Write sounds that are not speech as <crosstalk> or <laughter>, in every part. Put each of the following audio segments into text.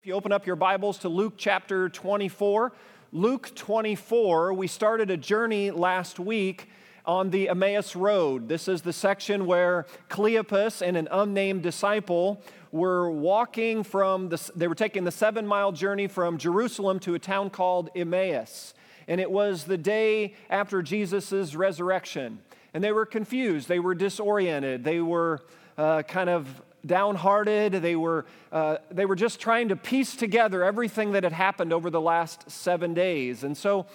If you open up your Bibles to Luke chapter 24, Luke 24, we started a journey last week on the Emmaus Road. This is the section where Cleopas and an unnamed disciple were walking from the, they were taking the seven mile journey from Jerusalem to a town called Emmaus. And it was the day after Jesus' resurrection. And they were confused, they were disoriented, they were uh, kind of downhearted. They were, uh, they were just trying to piece together everything that had happened over the last seven days. And so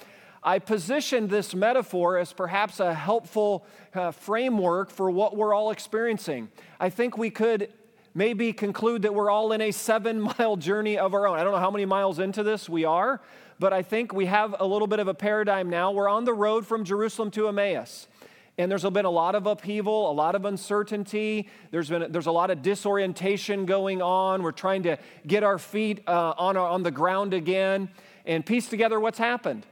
I positioned this metaphor as perhaps a helpful uh, framework for what we're all experiencing. I think we could maybe conclude that we're all in a seven <laughs> mile journey of our own. I don't know how many miles into this we are, but I think we have a little bit of a paradigm now. We're on the road from Jerusalem to Emmaus. And there's been a lot of upheaval, a lot of uncertainty. There's been there's a lot of disorientation going on. We're trying to get our feet uh, on, our, on the ground again and piece together what's happened.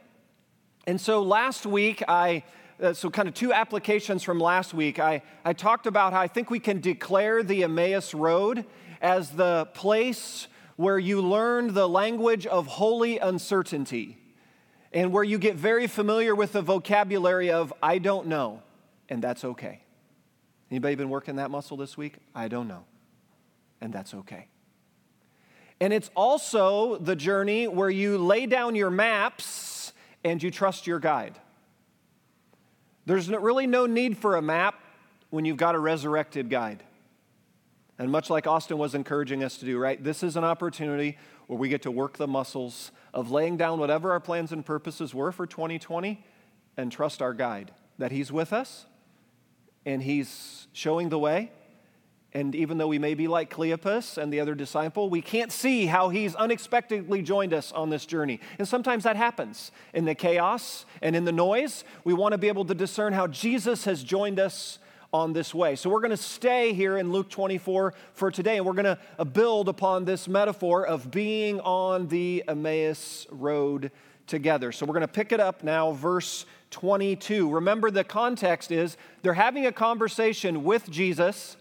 And so last week, I uh, so kind of two applications from last week. I, I talked about how I think we can declare the Emmaus Road as the place where you learn the language of holy uncertainty and where you get very familiar with the vocabulary of I don't know and that's okay. Anybody been working that muscle this week? I don't know. And that's okay. And it's also the journey where you lay down your maps and you trust your guide. There's really no need for a map when you've got a resurrected guide. And much like Austin was encouraging us to do, right? This is an opportunity where we get to work the muscles of laying down whatever our plans and purposes were for 2020 and trust our guide that He's with us and he's showing the way. And even though we may be like Cleopas and the other disciple, we can't see how he's unexpectedly joined us on this journey. And sometimes that happens in the chaos and in the noise. We want to be able to discern how Jesus has joined us on this way. So we're going to stay here in Luke 24 for today, and we're going to build upon this metaphor of being on the Emmaus road together. So we're going to pick it up now, verse 22. Remember, the context is they're having a conversation with Jesus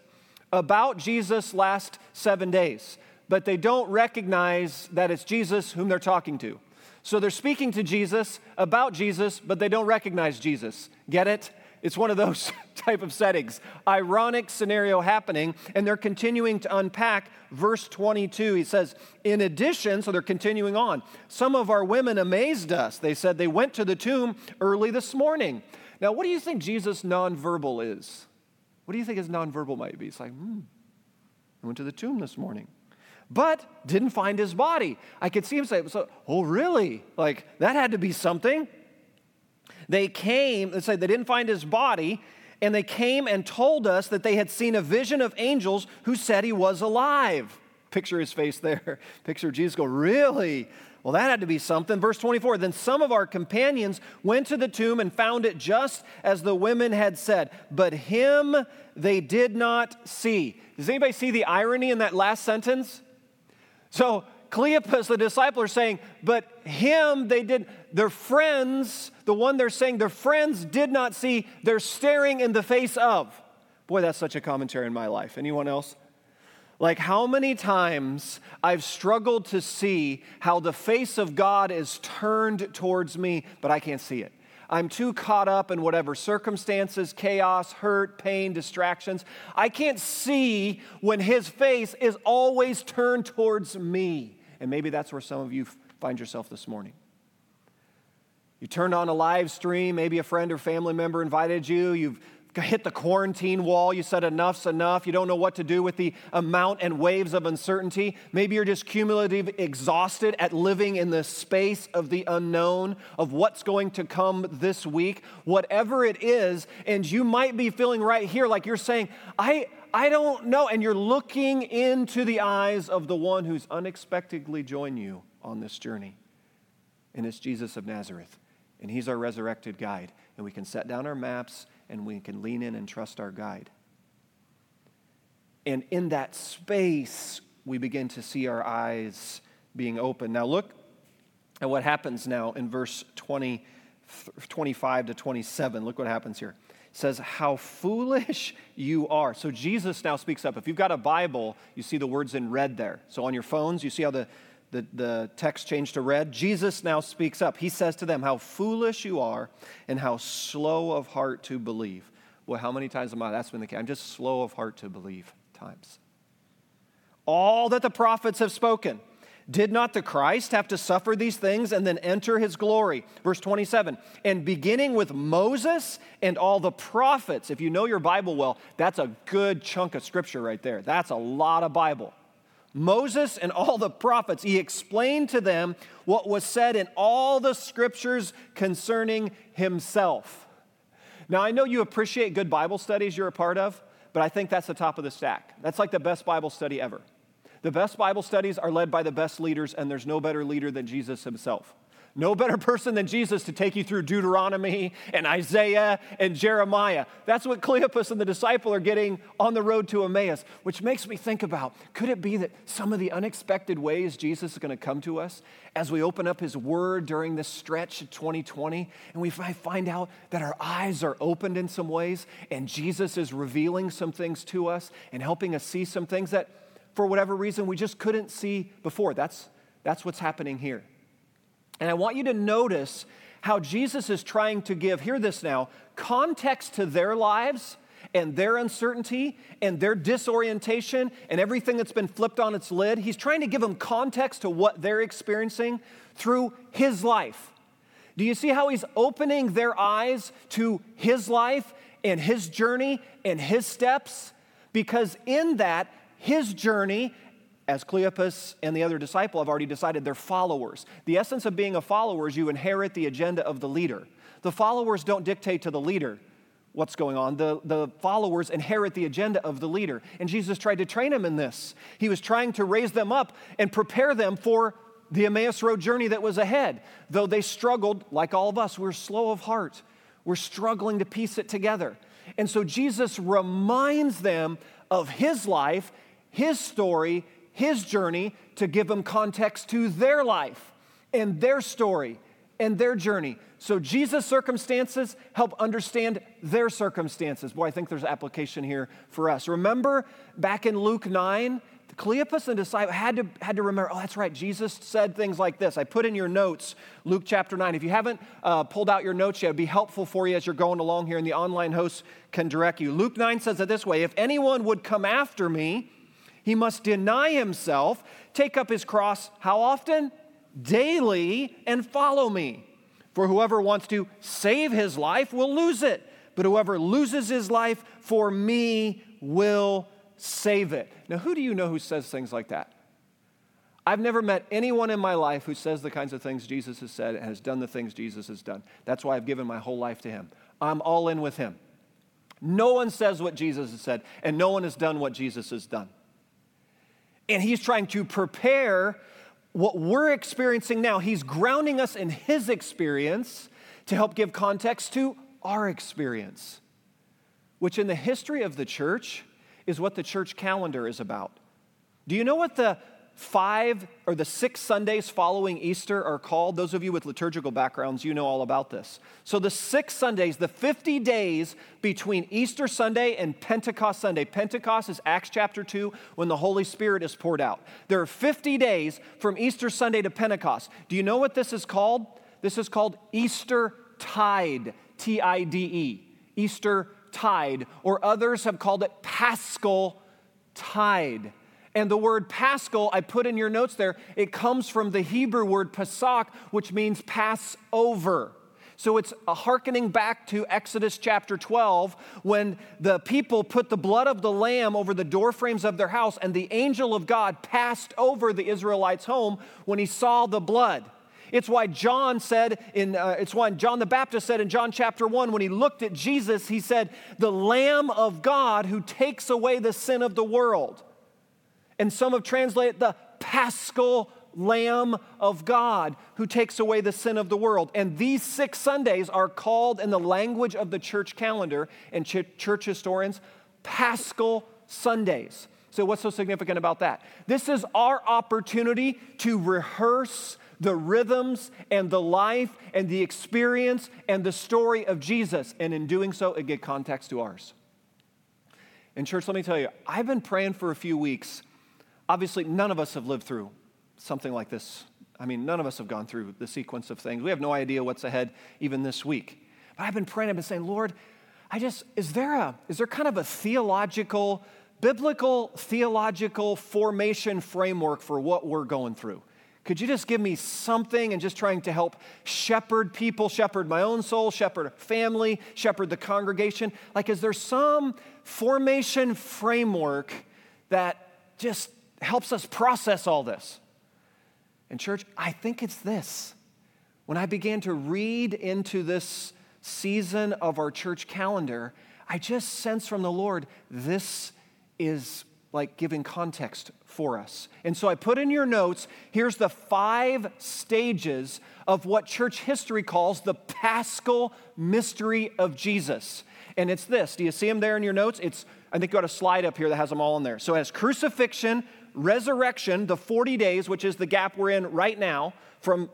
about Jesus' last seven days, but they don't recognize that it's Jesus whom they're talking to. So they're speaking to Jesus about Jesus, but they don't recognize Jesus. Get it? It's one of those <laughs> type of settings. Ironic scenario happening, and they're continuing to unpack verse 22. He says, In addition, so they're continuing on, some of our women amazed us. They said they went to the tomb early this morning. Now, what do you think Jesus' nonverbal is? What do you think his nonverbal might be? It's like, hmm, I went to the tomb this morning but didn't find his body. I could see him say, so, Oh, really? Like, that had to be something. They came, they said they didn't find his body, and they came and told us that they had seen a vision of angels who said he was alive. Picture his face there. <laughs> Picture Jesus go, Really? Well, that had to be something. Verse 24 Then some of our companions went to the tomb and found it just as the women had said, but him they did not see. Does anybody see the irony in that last sentence? So Cleopas, the disciple, are saying, but him they did, their friends, the one they're saying their friends did not see, they're staring in the face of. Boy, that's such a commentary in my life. Anyone else? Like how many times I've struggled to see how the face of God is turned towards me, but I can't see it. I'm too caught up in whatever circumstances, chaos, hurt, pain, distractions. I can't see when his face is always turned towards me. And maybe that's where some of you find yourself this morning. You turned on a live stream, maybe a friend or family member invited you, you've hit the quarantine wall, you said enough's enough, you don't know what to do with the amount and waves of uncertainty. Maybe you're just cumulative exhausted at living in the space of the unknown, of what's going to come this week, whatever it is, and you might be feeling right here like you're saying, I, I don't know. And you're looking into the eyes of the one who's unexpectedly joined you on this journey. And it's Jesus of Nazareth. And he's our resurrected guide. And we can set down our maps and we can lean in and trust our guide. And in that space, we begin to see our eyes being open. Now, look at what happens now in verse 20, 25 to 27. Look what happens here says, How foolish <laughs> you are. So Jesus now speaks up. If you've got a Bible, you see the words in red there. So on your phones, you see how the the, the text changed to red. Jesus now speaks up. He says to them, How foolish you are and how slow of heart to believe. Well, how many times am I? That's been the case. I'm just slow of heart to believe times. All that the prophets have spoken. Did not the Christ have to suffer these things and then enter his glory? Verse 27 And beginning with Moses and all the prophets, if you know your Bible well, that's a good chunk of scripture right there. That's a lot of Bible. Moses and all the prophets, he explained to them what was said in all the scriptures concerning himself. Now, I know you appreciate good Bible studies you're a part of, but I think that's the top of the stack. That's like the best Bible study ever. The best Bible studies are led by the best leaders, and there's no better leader than Jesus himself. No better <laughs> person than Jesus to take you through Deuteronomy and Isaiah and Jeremiah. That's what Cleopas and the disciple are getting on the road to Emmaus, which makes me think about could it be that some of the unexpected ways Jesus is going to come to us as we open up his word during this stretch of 2020 and we find out that our eyes are opened in some ways and Jesus is revealing some things to us and helping us see some things that for whatever reason we just couldn't see before. That's, that's what's happening here. And I want you to notice how Jesus is trying to give, hear this now, context to their lives and their uncertainty and their disorientation and everything that's been flipped on its lid. He's trying to give them context to what they're experiencing through his life. Do you see how he's opening their eyes to his life and his journey and his steps? Because in that, his journey as Cleopas and the other disciple have already decided, they're followers. The essence of being a follower is you inherit the agenda of the leader. The followers don't dictate to the leader what's going on. The, the followers inherit the agenda of the leader. And Jesus tried to train them in this. He was trying to raise them up and prepare them for the Emmaus Road journey that was ahead. Though they struggled, like all of us, we're slow of heart. We're struggling to piece it together. And so Jesus reminds them of his life, his story, his journey to give them context to their life and their story and their journey. So Jesus' circumstances help understand their circumstances. Boy, I think there's application here for us. Remember back in Luke 9, Cleopas and disciple had to, had to remember, oh, that's right, Jesus said things like this. I put in your notes, Luke chapter 9. If you haven't uh, pulled out your notes yet, it'd be helpful for you as you're going along here, and the online host can direct you. Luke 9 says it this way If anyone would come after me, he must deny himself, take up his cross, how often? Daily, and follow me. For whoever wants to save his life will lose it, but whoever loses his life for me will save it. Now, who do you know who says things like that? I've never met anyone in my life who says the kinds of things Jesus has said and has done the things Jesus has done. That's why I've given my whole life to him. I'm all in with him. No one says what Jesus has said, and no one has done what Jesus has done. And he's trying to prepare what we're experiencing now. He's grounding us in his experience to help give context to our experience, which in the history of the church is what the church calendar is about. Do you know what the five or the six Sundays following Easter are called. Those of you with liturgical backgrounds, you know all about this. So, the six Sundays, the 50 days between Easter Sunday and Pentecost Sunday. Pentecost is Acts chapter 2 when the Holy Spirit is poured out. There are 50 days from Easter Sunday to Pentecost. Do you know what this is called? This is called Easter Tide, T I D E. Easter Tide, or others have called it Paschal Tide. And the word paschal, I put in your notes there, it comes from the Hebrew word Pesach, which means pass over. So it's a hearkening back to Exodus chapter 12 when the people put the blood of the lamb over the doorframes of their house, and the angel of God passed over the Israelites' home when he saw the blood. It's why John said in, uh, it's why John the Baptist said in John chapter 1, when he looked at Jesus, he said, The Lamb of God who takes away the sin of the world and some have translated the paschal Lamb of God who takes away the sin of the world. And these six Sundays are called in the language of the church calendar and ch- church historians Paschal Sundays. So, what's so significant about that? This is our opportunity to rehearse the rhythms and the life and the experience and the story of Jesus. And in doing so, it gives context to ours. And, church, let me tell you, I've been praying for a few weeks Obviously, none of us have lived through something like this. I mean, none of us have gone through the sequence of things. We have no idea what's ahead even this week. But I've been praying, I've been saying, Lord, I just, is there a, is there kind of a theological, biblical theological formation framework for what we're going through? Could you just give me something and just trying to help shepherd people, shepherd my own soul, shepherd family, shepherd the congregation? Like, is there some formation framework that just helps us process all this? And, church, I think it's this. When I began to read into this season of our church calendar, I just sense from the Lord this is like giving context for us. And so I put in your notes here's the five stages of what church history calls the paschal mystery of Jesus. And it's this. Do you see them there in your notes? It's I think you got a slide up here that has them all in there. So it has crucifixion, resurrection, the 40 days, which is the gap we're in right now, from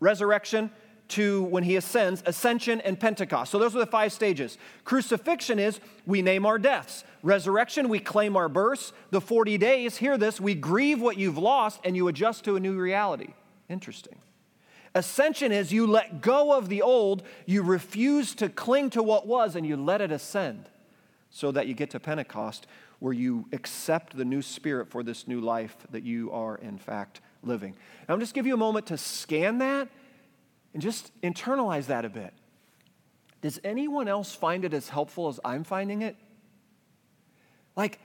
resurrection to when he ascends, ascension and Pentecost. So those are the five stages. Crucifixion is we name our deaths. Resurrection, we claim our births. The 40 days, hear this, we grieve what you've lost and you adjust to a new reality. Interesting. Ascension is you let go of the old, you refuse to cling to what was, and you let it ascend so that you get to Pentecost where you accept the new spirit for this new life that you are, in fact, living. Now, I'm just give you a moment to scan that and just internalize that a bit. Does anyone else find it as helpful as I'm finding it? Like,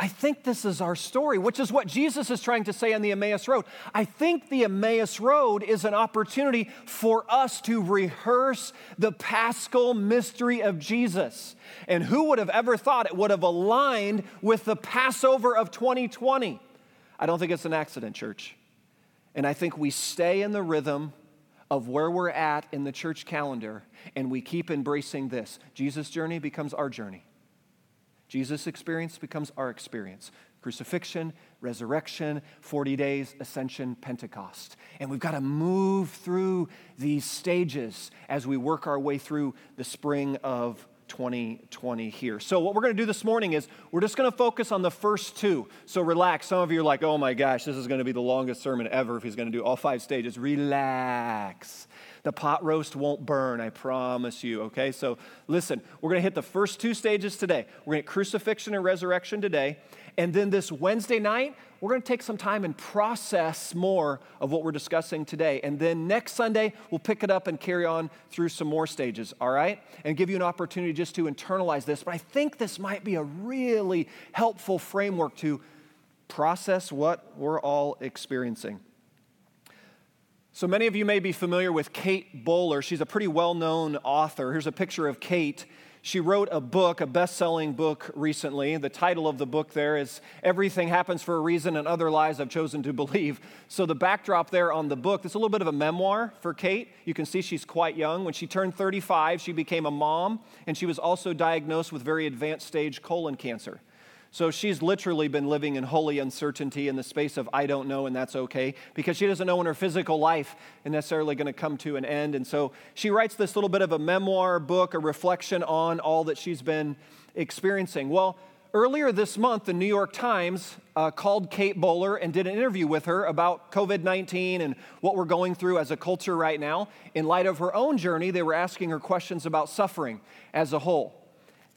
I think this is our story, which is what Jesus is trying to say on the Emmaus Road. I think the Emmaus Road is an opportunity for us to rehearse the paschal mystery of Jesus. And who would have ever thought it would have aligned with the Passover of 2020? I don't think it's an accident, church. And I think we stay in the rhythm of where we're at in the church calendar and we keep embracing this. Jesus' journey becomes our journey. Jesus' experience becomes our experience. Crucifixion, resurrection, 40 days, ascension, Pentecost. And we've got to move through these stages as we work our way through the spring of 2020 here. So, what we're going to do this morning is we're just going to focus on the first two. So, relax. Some of you are like, oh my gosh, this is going to be the longest sermon ever if he's going to do all five stages. Relax. The pot roast won't burn, I promise you, okay? So, listen, we're going to hit the first two stages today. We're going to crucifixion and resurrection today. And then this Wednesday night, we're going to take some time and process more of what we're discussing today. And then next Sunday, we'll pick it up and carry on through some more stages, all right? And give you an opportunity just to internalize this. But I think this might be a really helpful framework to process what we're all experiencing. So many of you may be familiar with Kate Bowler. She's a pretty well known author. Here's a picture of Kate. She wrote a book, a best selling book recently. The title of the book there is Everything Happens for a Reason and Other Lies I've Chosen to Believe. So, the backdrop there on the book, it's a little bit of a memoir for Kate. You can see she's quite young. When she turned 35, she became a mom, and she was also diagnosed with very advanced stage colon cancer. So she's literally been living in holy uncertainty in the space of I don't know, and that's okay, because she doesn't know when her physical life is necessarily going to come to an end. And so she writes this little bit of a memoir book, a reflection on all that she's been experiencing. Well, earlier this month, the New York Times uh, called Kate Bowler and did an interview with her about COVID 19 and what we're going through as a culture right now. In light of her own journey, they were asking her questions about suffering as a whole.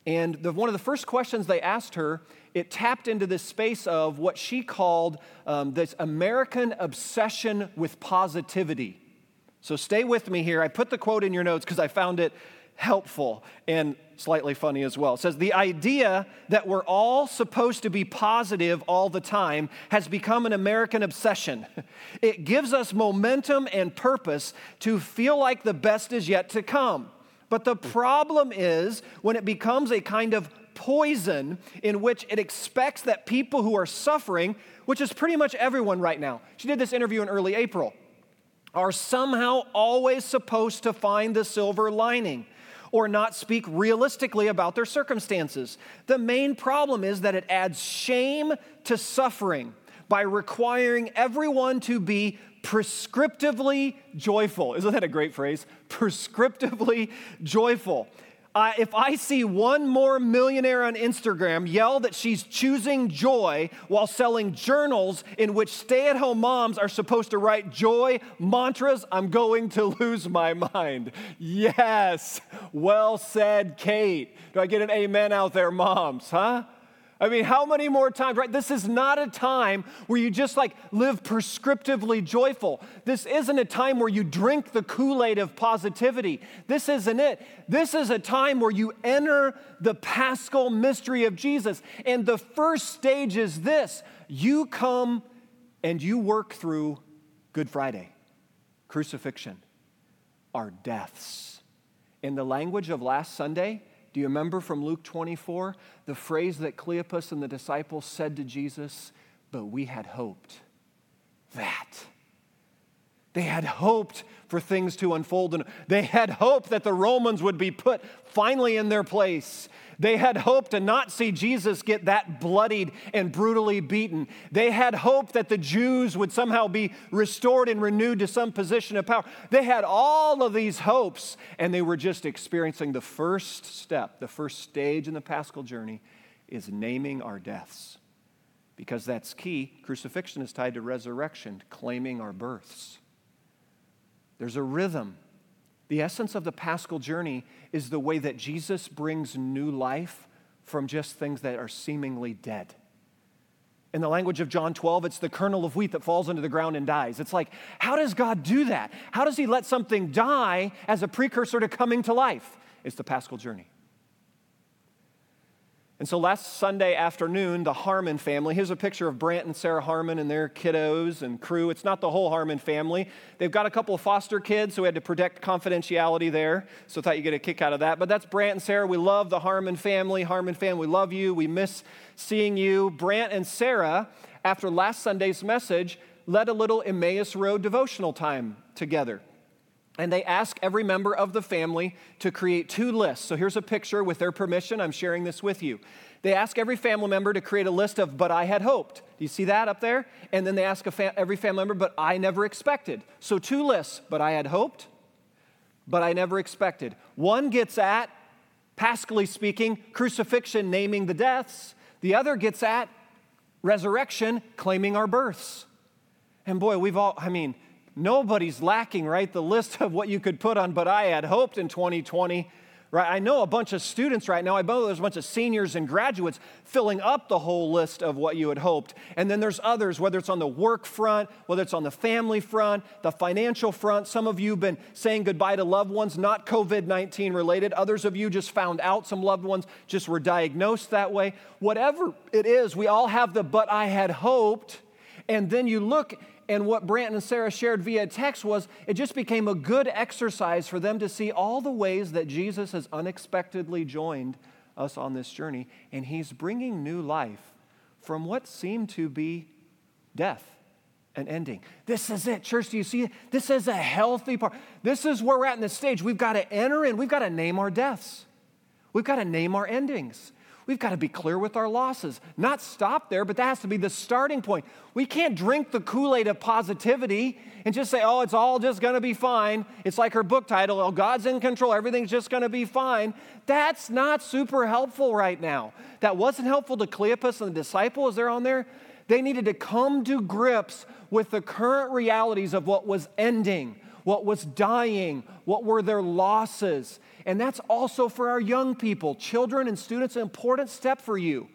And the, one of the first questions they asked her it tapped into this space of what she called um, this American obsession with positivity. So stay with me here. I put the quote in your notes because I found it helpful and slightly funny as well. It says, The idea that we're all supposed to be positive all the time has become an American obsession. <laughs> It gives us momentum and purpose to feel like the best is yet to come. But the problem is when it becomes a kind of poison in which it expects that people who are suffering, which is pretty much everyone right now, she did this interview in early April, are somehow always supposed to find the silver lining or not speak realistically about their circumstances. The main problem is that it adds shame to suffering by requiring everyone to be prescriptively joyful. Isn't that a great phrase? Prescriptively joyful. If I see one more millionaire on Instagram yell that she's choosing joy while selling journals in which stay at home moms are supposed to write joy mantras, I'm going to <laughs> lose my mind. Yes, well said, Kate. Do I get an amen out there, moms, huh? I mean, how many more times, right? This is not a time where you just like live prescriptively joyful. This isn't a time where you drink the Kool Aid of positivity. This isn't it. This is a time where you enter the paschal mystery of Jesus. And the first stage is this you come and you work through Good Friday, crucifixion, our deaths. In the language of last Sunday, do you remember from Luke 24 the phrase that Cleopas and the disciples said to Jesus? But we had hoped that. They had hoped for things to unfold, and they had hoped that the Romans would be put finally in their place. They had hoped to not see Jesus get that bloodied and brutally beaten. They had hoped that the Jews would somehow be restored and renewed to some position of power. They had all of these hopes, and they were just experiencing the first step, the first stage in the paschal journey is naming our deaths. Because that's key. Crucifixion is tied to resurrection, claiming our births. There's a rhythm the essence of the paschal journey is the way that Jesus brings new life from just things that are seemingly dead. In the language of John 12, it's the kernel of wheat that falls into the ground and dies. It's like, how does God do that? How does He let something die as a precursor to coming to life? It's the paschal journey. And so last Sunday afternoon, the Harmon family, here's a picture of Brant and Sarah Harmon and their kiddos and crew. It's not the whole Harmon family. They've got a couple of foster kids, so we had to protect confidentiality there. So I thought you'd get a kick out of that. But that's Brant and Sarah. We love the Harmon family. Harmon family, we love you. We miss seeing you. Brant and Sarah, after last Sunday's message, led a little Emmaus Road devotional time together. And they ask every member of the family to create two lists. So here's a picture with their permission. I'm sharing this with you. They ask every family member to create a list of, but I had hoped. Do you see that up there? And then they ask every family member, but I never expected. So two lists, but I had hoped, but I never expected. One gets at, paschally speaking, crucifixion, naming the deaths. The other gets at resurrection, claiming our births. And boy, we've all, I mean, nobody's lacking, right? The list of what you could put on, but I had hoped in 2020. Right? I know a bunch of students right now. I know there's a bunch of seniors and graduates filling up the whole list of what you had hoped. And then there's others, whether it's on the work front, whether it's on the family front, the financial front. Some of you have been saying goodbye to loved ones, not COVID 19 related. Others of you just found out some loved ones just were diagnosed that way. Whatever it is, we all have the but I had hoped. And then you look and what Brant and Sarah shared via text was it just became a good exercise for them to see all the ways that Jesus has unexpectedly joined us on this journey. And he's bringing new life from what seemed to be death and ending. This is it, church. Do you see? This is a healthy part. This is where we're at in this stage. We've got to enter in, we've got to name our deaths, we've got to name our endings. We've got to be clear with our losses. Not stop there, but that has to be the starting point. We can't drink the Kool Aid of positivity and just say, oh, it's all just going to be fine. It's like her book title, Oh, God's in control, everything's just going to be fine. That's not super helpful right now. That wasn't helpful to Cleopas and the disciples. They're on there. They needed to come to grips with the current realities of what was ending, what was dying, what were their losses. And that's also for our young people, children and students, an important step for you.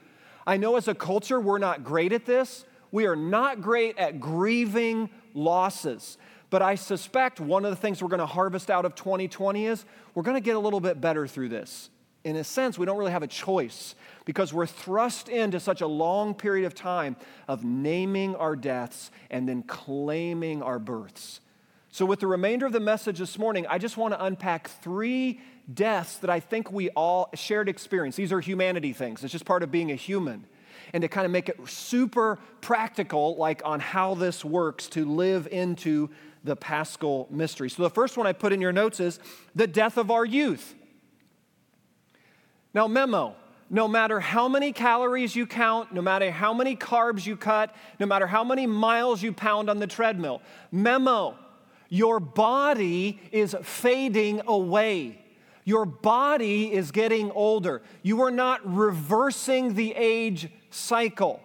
I know as a culture, we're not great at this. We are not great at grieving losses. But I suspect one of the things we're going to harvest out of 2020 is we're going to get a little bit better through this. In a sense, we don't really have a choice because we're thrust into such a long period of time of naming our deaths and then claiming our births. So, with the remainder of the message this morning, I just want to unpack three deaths that I think we all shared experience. These are humanity things, it's just part of being a human. And to kind of make it super practical, like on how this works to live into the paschal mystery. So, the first one I put in your notes is the death of our youth. Now, memo no matter how many calories you count, no matter how many carbs you cut, no matter how many miles you pound on the treadmill, memo, your body is fading away. Your body is getting older. You are not reversing the age cycle.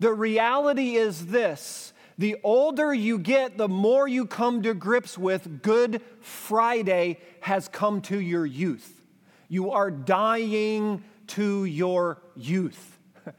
The reality is this the older you get, the more you come to grips with Good Friday has come to your youth. You are dying to your youth. <laughs>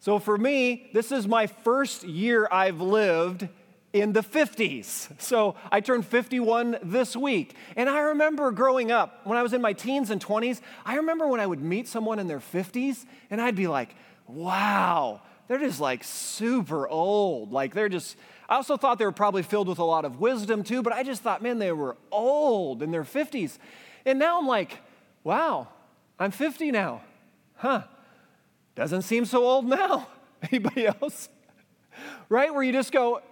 So for me, this is my first year I've lived in the 50s. So I turned 51 this week. And I remember growing up, when I was in my teens and 20s, I remember when I would meet someone in their 50s and I'd be like, wow, they're just like super old. Like they're just, I also thought they were probably filled with a lot of wisdom too, but I just thought, man, they were old in their 50s. And now I'm like, wow, I'm 50 now. Huh. Doesn't seem so old now. <laughs> Anybody else? Right? Where you just go,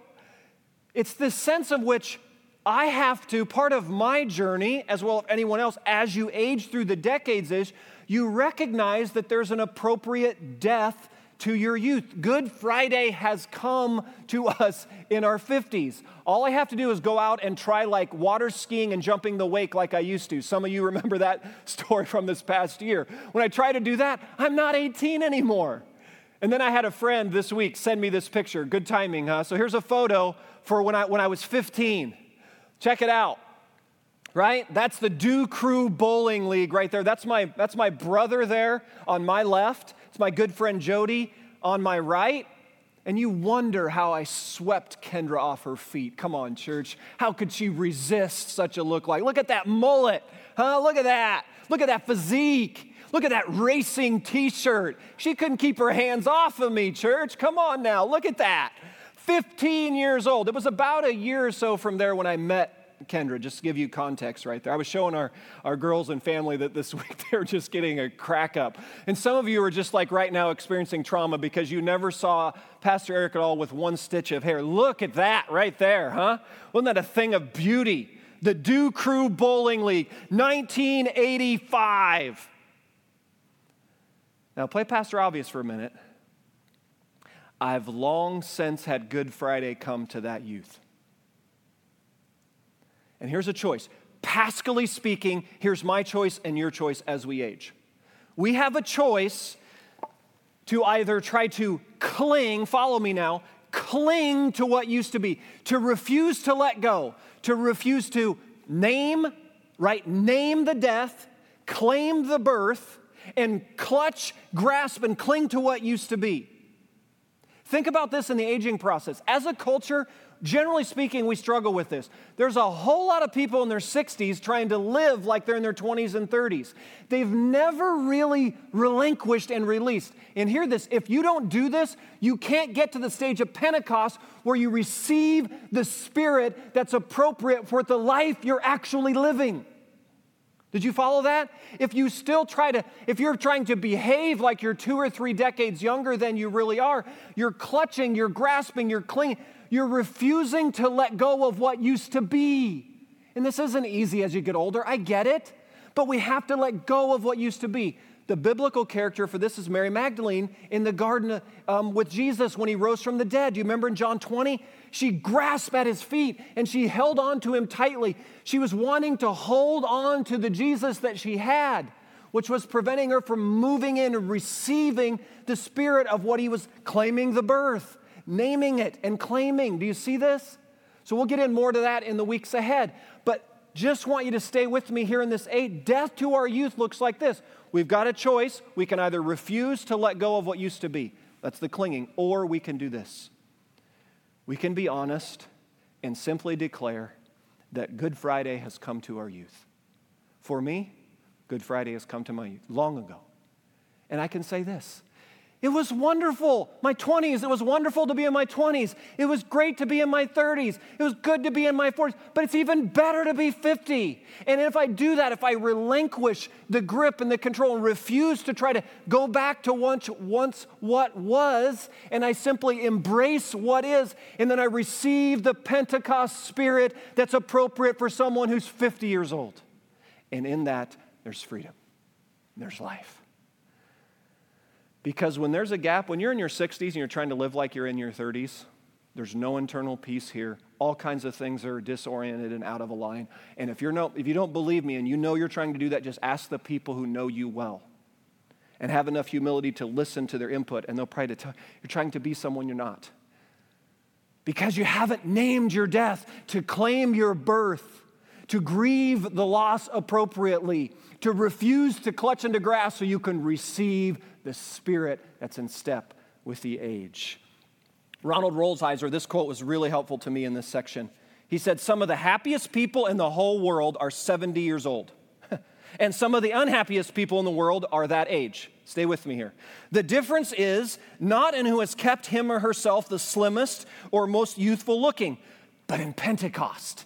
it's this sense of which I have to, part of my journey, as well as anyone else, as you age through the decades, is you recognize that there's an appropriate death to your youth. Good Friday has come to us in our 50s. All I have to do is go out and try like water skiing and jumping the wake like I used to. Some of you remember that <laughs> story from this past year. When I try to do that, I'm not 18 anymore. And then I had a friend this week send me this picture. Good timing, huh? So here's a photo for when I, when I was 15. Check it out. Right? That's the Dew Crew Bowling League right there. That's my, that's my brother there on my left. It's my good friend Jody on my right. And you wonder how I swept Kendra off her feet. Come on, church. How could she resist such a look like? Look at that mullet, huh? Look at that. Look at that physique. Look at that racing t shirt. She couldn't keep her hands off of me, church. Come on now. Look at that. 15 years old. It was about a year or so from there when I met Kendra, just to give you context right there. I was showing our, our girls and family that this <laughs> week they were just getting a crack up. And some of you are just like right now experiencing trauma because you never saw Pastor Eric at all with one stitch of hair. Look at that right there, huh? Wasn't that a thing of beauty? The Dew Crew Bowling League, 1985. Now, play Pastor Obvious for a minute. I've long since had Good Friday come to that youth. And here's a choice. Paschally speaking, here's my choice and your choice as we age. We have a choice to either try to cling, follow me now, cling to what used to be, to refuse to let go, to refuse to name, right? Name the death, claim the birth, and clutch, grasp, and cling to what used to be. Think about this in the aging process. As a culture, generally speaking, we struggle with this. There's a whole lot of people in their 60s trying to live like they're in their 20s and 30s. They've never really relinquished and released. And hear this if you don't do this, you can't get to the stage of Pentecost where you receive the Spirit that's appropriate for the life you're actually living. Did you follow that? If you still try to, if you're trying to behave like you're two or three decades younger than you really are, you're clutching, you're grasping, you're clinging, you're refusing to let go of what used to be. And this isn't easy as you get older, I get it, but we have to let go of what used to be. The biblical character for this is Mary Magdalene in the garden um, with Jesus when he rose from the dead. Do you remember in John 20? She grasped at his feet and she held on to him tightly. She was wanting to hold on to the Jesus that she had, which was preventing her from moving in and receiving the spirit of what he was claiming the birth, naming it and claiming. Do you see this? So we'll get in more to that in the weeks ahead. But just want you to stay with me here in this eight. Death to our youth looks like this. We've got a choice. We can either refuse to let go of what used to be, that's the clinging, or we can do this. We can be honest and simply declare that Good Friday has come to our youth. For me, Good Friday has come to my youth long ago. And I can say this it was wonderful. My 20s, it was wonderful to be in my 20s. It was great to be in my 30s. It was good to be in my 40s, but it's even better to be 50. And if I do that, if I relinquish the grip and the control and refuse to try to go back to once, once what was, and I simply embrace what is, and then I receive the Pentecost spirit that's appropriate for someone who's 50 years old. And in that, there's freedom, there's life. Because when there's a gap, when you're in your 60s and you're trying to live like you're in your 30s, There's no internal peace here. All kinds of things are disoriented and out of line. And if, you're no, if you don't believe me and you know you're trying to do that, just ask the people who know you well and have enough humility to listen to their input, and they'll probably tell you're trying to be someone you're not. Because you haven't named your death, to claim your birth, to grieve the loss appropriately, to refuse to clutch into grass so you can receive the spirit that's in step with the age. Ronald Rolheiser, this quote was really helpful to me in this section. He said, Some of the happiest people in the whole world are 70 years old. <laughs> and some of the unhappiest people in the world are that age. Stay with me here. The difference is not in who has kept him or herself the slimmest or most youthful looking, but in Pentecost.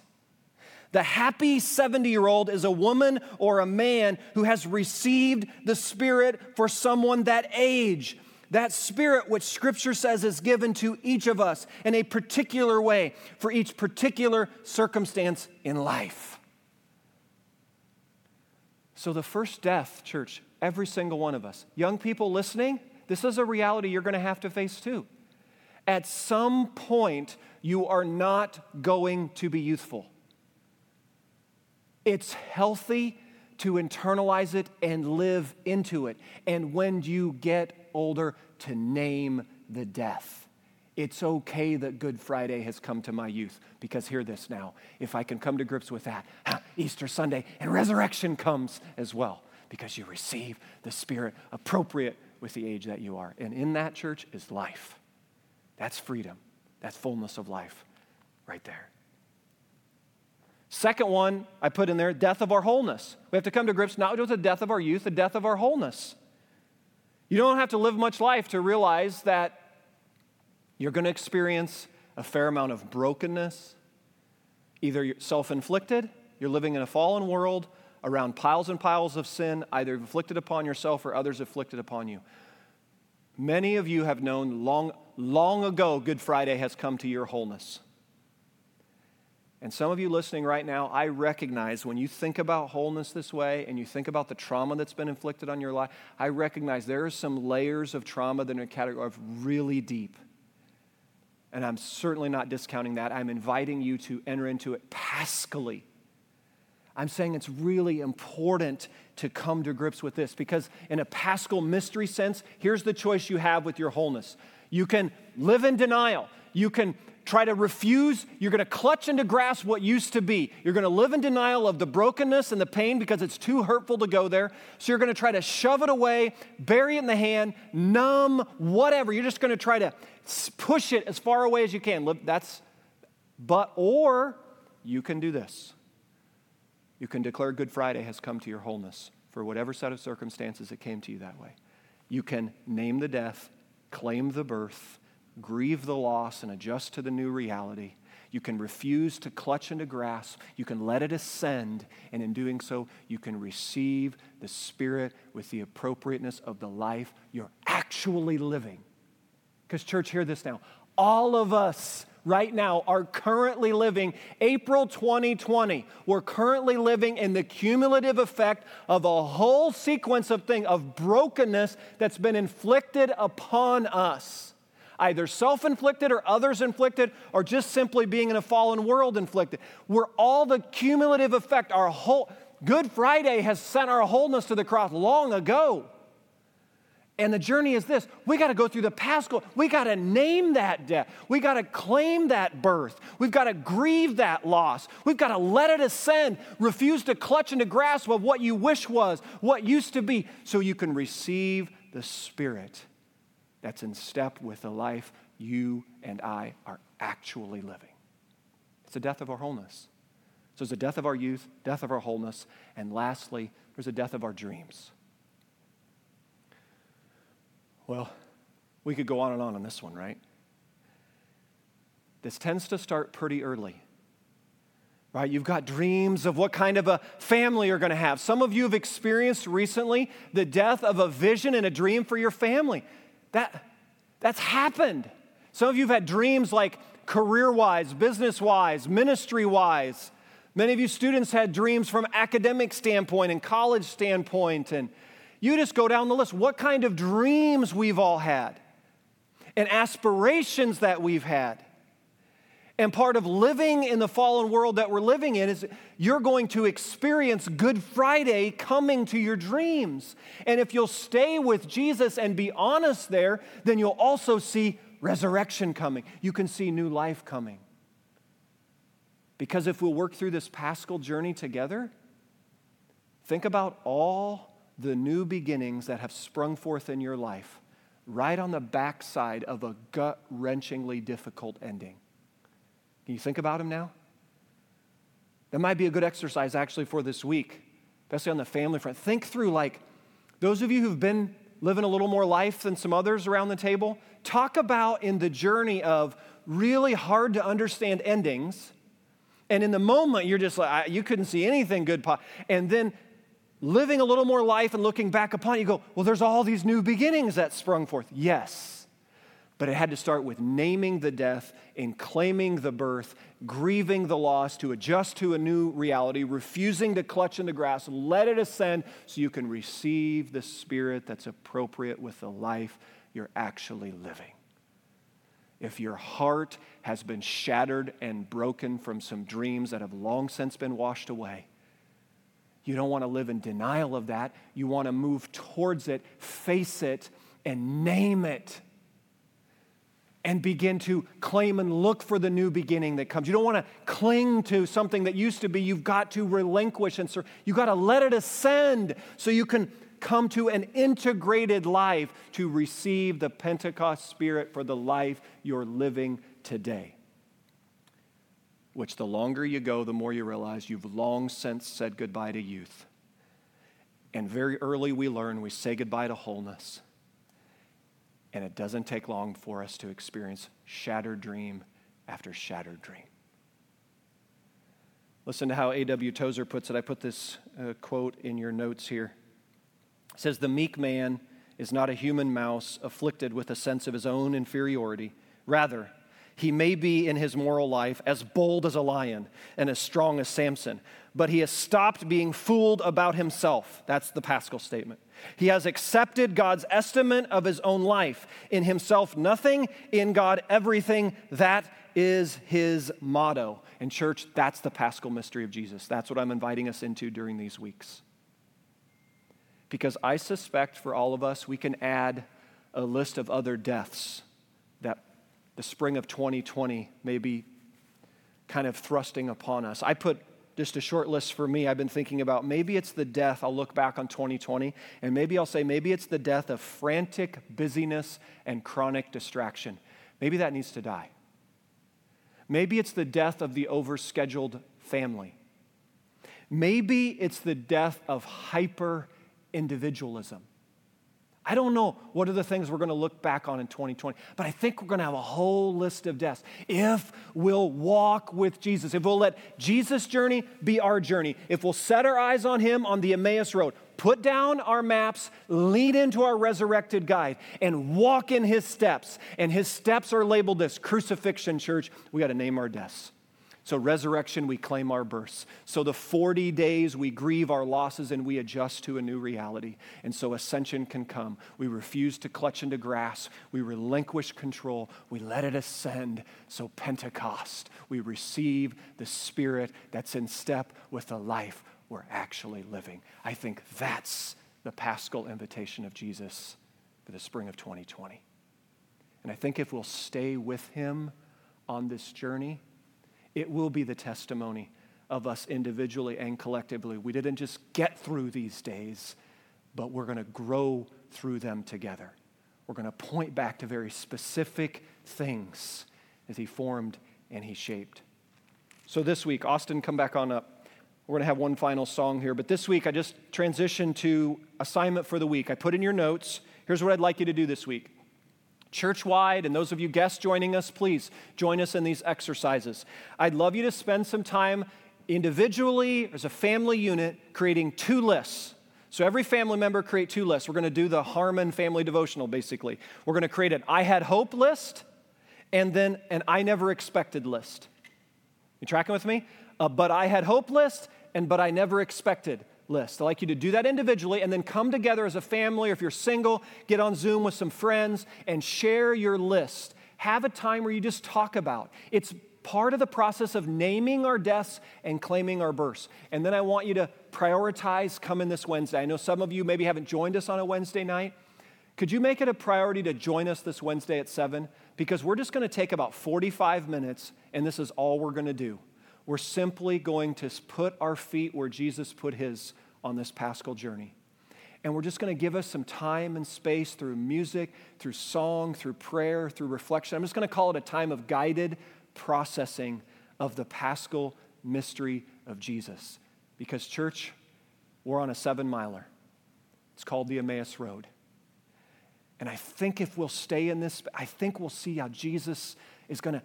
The happy 70 year old is a woman or a man who has received the Spirit for someone that age that spirit, which scripture says is given to each of us in a particular way for each particular circumstance in life. So, the first death, church, every single one of us, young people listening, this is a reality you're going to have to face too. At some point, you are not going to be youthful. It's healthy to internalize it and live into it. And when you get older, to name the death. It's okay that Good Friday has come to my youth because hear this now. If I can come to grips with that, Easter Sunday and resurrection comes as well because you receive the Spirit appropriate with the age that you are. And in that church is life. That's freedom. That's fullness of life right there. Second one I put in there death of our wholeness. We have to come to grips not just with the death of our youth, the death of our wholeness. You don't have to live much life to realize that you're going to experience a fair amount of brokenness, either self inflicted, you're living in a fallen world around piles and piles of sin, either inflicted upon yourself or others inflicted upon you. Many of you have known long, long ago Good Friday has come to your wholeness. And some of you listening right now, I recognize when you think about wholeness this way and you think about the trauma that's been inflicted on your life, I recognize there are some layers of trauma that are category of really deep. And I'm certainly not discounting that. I'm inviting you to enter into it paschally. I'm saying it's really important to come to grips with this because, in a paschal mystery sense, here's the choice you have with your wholeness. You can live in denial. You can try to refuse, you're going to clutch into grasp what used to be. You're going to live in denial of the brokenness and the pain because it's too hurtful to go there. So you're going to try to shove it away, bury it in the hand, numb, whatever. You're just going to try to push it as far away as you can. That's, but, or you can do this. You can declare Good Friday has come to your wholeness for whatever set of circumstances it came to you that way. You can name the death, claim the birth, grieve the loss and adjust to the new reality. You can refuse to clutch and to grasp. You can let it ascend. And in doing so, you can receive the Spirit with the appropriateness of the life you're actually living. Because, church, hear this now. All of us right now are currently living April 2020. We're currently living in the cumulative effect of a whole sequence of things, of brokenness that's been inflicted upon us either self inflicted or others inflicted, or just simply being in a fallen world inflicted. We're all the cumulative effect. Our whole Good Friday has sent our wholeness to the cross long ago. And the journey is this we got to go through the paschal. We got to name that death. We got to claim that birth. We've got to grieve that loss. We've got to let it ascend. Refuse to clutch into grasp of what you wish was, what used to be, so you can receive the Spirit that's in step with the life you and I are actually living. It's the death of our wholeness. So there's a death of our youth, death of our wholeness, and lastly, there's a death of our dreams. Well, we could go on and on on this one, right? This tends to start pretty early. Right? You've got dreams of what kind of a family you're going to have. Some of you have experienced recently the death of a vision and a dream for your family. That, that's happened. Some of you have had dreams like career wise, business wise, ministry wise. Many of you students had dreams from academic standpoint and college standpoint. And you just go down the list. What kind of dreams we've all had and aspirations that we've had. And part of living in the fallen world that we're living in is you're going to experience Good Friday coming to your dreams. And if you'll stay with Jesus and be honest there, then you'll also see resurrection coming. You can see new life coming. Because if we'll work through this paschal journey together, think about all the new beginnings that have sprung forth in your life right on the backside of a gut wrenchingly difficult ending. Can you think about them now? That might be a good exercise actually for this week, especially on the family front. Think through, like, those of you who've been living a little more life than some others around the table, talk about in the journey of really hard to understand endings. And in the moment, you're just like, you couldn't see anything good. And then living a little more life and looking back upon it, you go, well, there's all these new beginnings that sprung forth. Yes. But it had to start with naming the death and claiming the birth, grieving the loss to adjust to a new reality, refusing to clutch in the grass, let it ascend so you can receive the spirit that's appropriate with the life you're actually living. If your heart has been shattered and broken from some dreams that have long since been washed away, you don't want to live in denial of that. You want to move towards it, face it, and name it and begin to claim and look for the new beginning that comes. You don't want to cling to something that used to be. You've got to relinquish and serve. You've got to let it ascend so you can come to an integrated life to receive the Pentecost Spirit for the life you're living today. Which the longer you go, the more you realize you've long since said goodbye to youth. And very early we learn we say goodbye to wholeness and it doesn't take long for us to experience shattered dream after shattered dream. Listen to how A.W. Tozer puts it. I put this uh, quote in your notes here. It says, The meek man is not a human mouse afflicted with a sense of his own inferiority. Rather, he may be in his moral life as bold as a lion and as strong as Samson, but he has stopped being fooled about himself. That's the Paschal statement. He has accepted God's estimate of his own life. In himself, nothing, in God, everything. That is his motto. And, church, that's the paschal mystery of Jesus. That's what I'm inviting us into during these weeks. Because I suspect for all of us, we can add a list of other deaths the spring of 2020 may be kind of thrusting upon us. I put just a short list for me. I've been thinking about maybe it's the death. I'll look back on 2020, and maybe I'll say maybe it's the death of frantic busyness and chronic distraction. Maybe that needs to die. Maybe it's the death of the overscheduled family. Maybe it's the death of hyper individualism. I don't know what are the things we're going to look back on in 2020, but I think we're going to have a whole list of deaths if we'll walk with Jesus, if we'll let Jesus' journey be our journey, if we'll set our eyes on Him on the Emmaus Road, put down our maps, lean into our resurrected guide, and walk in His steps. And His steps are labeled this crucifixion, church. We got to name our deaths. So, resurrection, we claim our births. So, the 40 days, we grieve our losses and we adjust to a new reality. And so, ascension can come. We refuse to clutch into grass. We relinquish control. We let it ascend. So, Pentecost, we receive the Spirit that's in step with the life we're actually living. I think that's the paschal invitation of Jesus for the spring of 2020. And I think if we'll stay with Him on this journey, it will be the testimony of us individually and collectively. We didn't just get through these days, but we're going to grow through them together. We're going to point back to very specific things as He formed and He shaped. So this week, Austin, come back on up. We're going to have one final song here, but this week I just transitioned to assignment for the week. I put in your notes. Here's what I'd like you to do this week church wide, and those of you guests joining us, please join us in these exercises. I'd love you to spend some time individually, as a family unit, creating two lists. So every family member create two lists. We're going to do the Harmon family devotional basically. We're going to create an I had hope list and then an I never expected list. You tracking with me? A but I had hope list and but I never expected list. I'd like you to do that individually and then come together as a family, or if you're single, get on Zoom with some friends and share your list. Have a time where you just talk about. It's part of the process of naming our deaths and claiming our births. And then I want you to prioritize coming this Wednesday. I know some of you maybe haven't joined us on a Wednesday night. Could you make it a priority to join us this Wednesday at 7? Because we're just going to take about 45 minutes, and this is all we're going to do. We're simply going to put our feet where Jesus put his on this paschal journey. And we're just going to give us some time and space through music, through song, through prayer, through reflection. I'm just going to call it a time of guided processing of the paschal mystery of Jesus. Because, church, we're on a seven miler. It's called the Emmaus Road. And I think if we'll stay in this, I think we'll see how Jesus is going to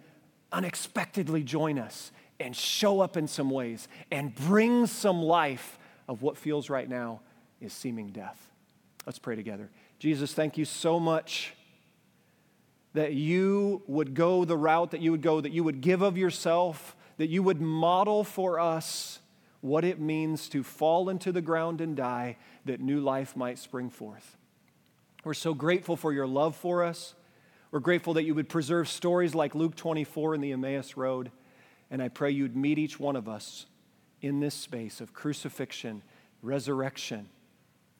unexpectedly join us and show up in some ways and bring some life of what feels right now is seeming death. Let's pray together. Jesus, thank you so much that you would go the route that you would go, that you would give of yourself, that you would model for us what it means to fall into the ground and die, that new life might spring forth. We're so grateful for your love for us. We're grateful that you would preserve stories like Luke 24 and the Emmaus Road. And I pray you'd meet each one of us in this space of crucifixion, resurrection,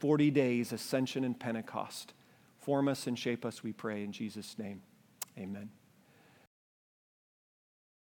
40 days, ascension, and Pentecost. Form us and shape us, we pray, in Jesus' name. Amen.